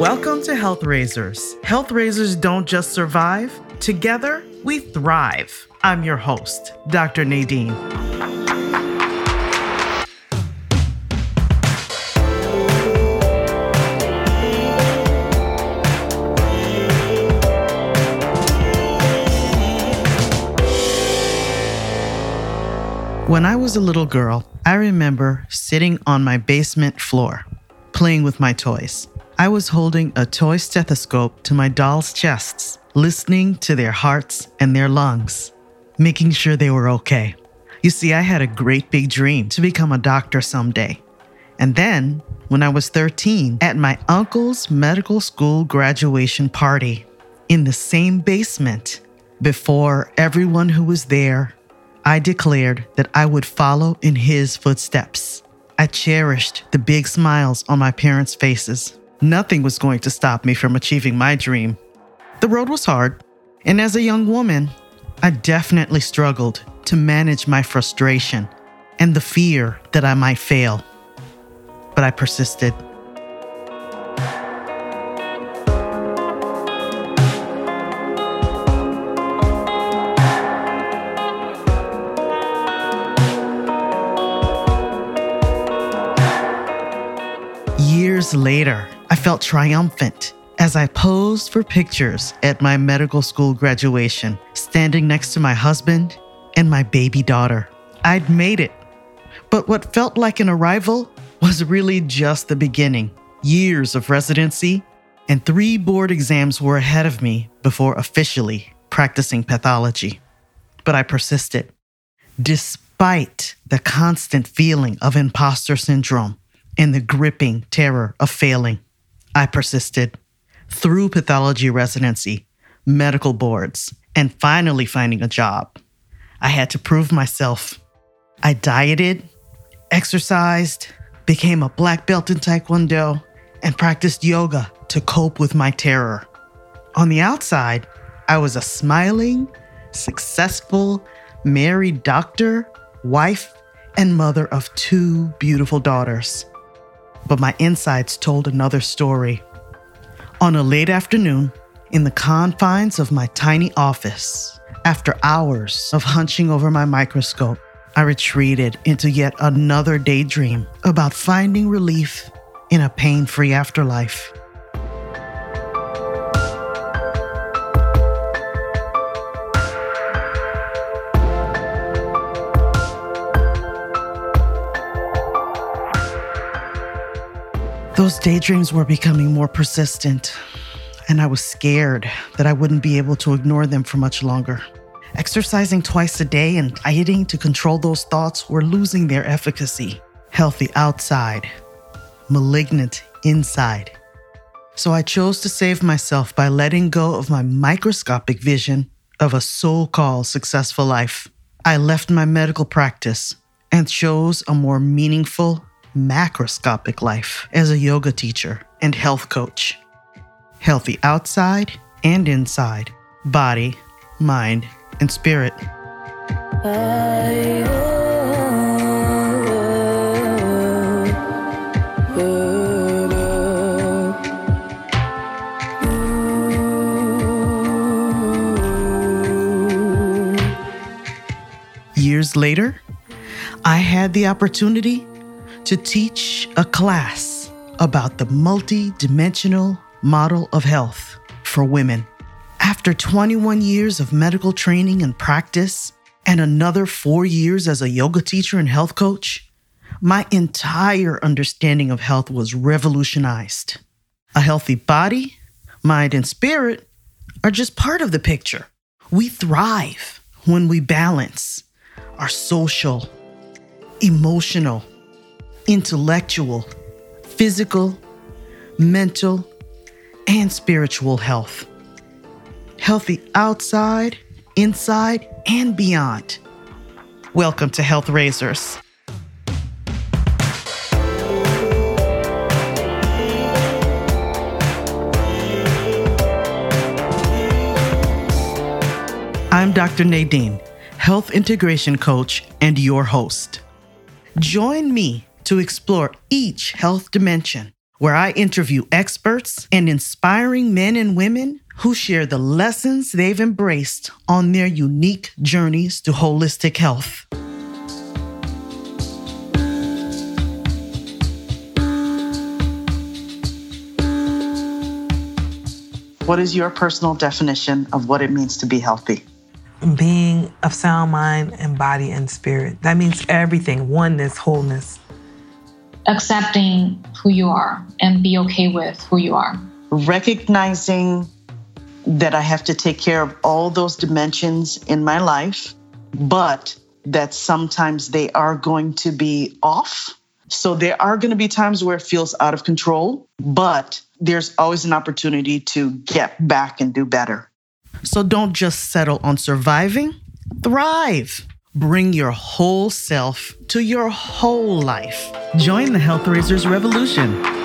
Welcome to Health Raisers. Health Raisers don't just survive, together we thrive. I'm your host, Dr. Nadine. When I was a little girl, I remember sitting on my basement floor, playing with my toys. I was holding a toy stethoscope to my doll's chests, listening to their hearts and their lungs, making sure they were okay. You see, I had a great big dream to become a doctor someday. And then, when I was 13, at my uncle's medical school graduation party, in the same basement, before everyone who was there I declared that I would follow in his footsteps. I cherished the big smiles on my parents' faces. Nothing was going to stop me from achieving my dream. The road was hard, and as a young woman, I definitely struggled to manage my frustration and the fear that I might fail. But I persisted. Years later, I felt triumphant as I posed for pictures at my medical school graduation, standing next to my husband and my baby daughter. I'd made it. But what felt like an arrival was really just the beginning. Years of residency and three board exams were ahead of me before officially practicing pathology. But I persisted. Despite the constant feeling of imposter syndrome, and the gripping terror of failing. I persisted through pathology residency, medical boards, and finally finding a job. I had to prove myself. I dieted, exercised, became a black belt in Taekwondo, and practiced yoga to cope with my terror. On the outside, I was a smiling, successful, married doctor, wife, and mother of two beautiful daughters but my insides told another story. On a late afternoon, in the confines of my tiny office, after hours of hunching over my microscope, I retreated into yet another daydream about finding relief in a pain free afterlife. Those daydreams were becoming more persistent, and I was scared that I wouldn't be able to ignore them for much longer. Exercising twice a day and dieting to control those thoughts were losing their efficacy. Healthy outside, malignant inside. So I chose to save myself by letting go of my microscopic vision of a so called successful life. I left my medical practice and chose a more meaningful macroscopic life as a yoga teacher and health coach. Healthy outside and inside, body, mind, and spirit. Years later, I had the opportunity to teach a class about the multi-dimensional model of health for women. After 21 years of medical training and practice, and another four years as a yoga teacher and health coach, my entire understanding of health was revolutionized. A healthy body, mind, and spirit are just part of the picture. We thrive when we balance our social, emotional, intellectual, physical, mental, and spiritual health. Healthy outside, inside, and beyond. Welcome to Health Raisers. I'm Dr. Nadine, Health Integration Coach and your host. Join me to explore each health dimension where I interview experts and inspiring men and women who share the lessons they've embraced on their unique journeys to holistic health. What is your personal definition of what it means to be healthy? Being of sound mind and body and spirit. That means everything oneness, wholeness. Accepting who you are and be okay with who you are. Recognizing that I have to take care of all those dimensions in my life, but that sometimes they are going to be off. So there are going to be times where it feels out of control, but there's always an opportunity to get back and do better. So don't just settle on surviving, thrive. Bring your whole self to your whole life. Join the Health Raisers Revolution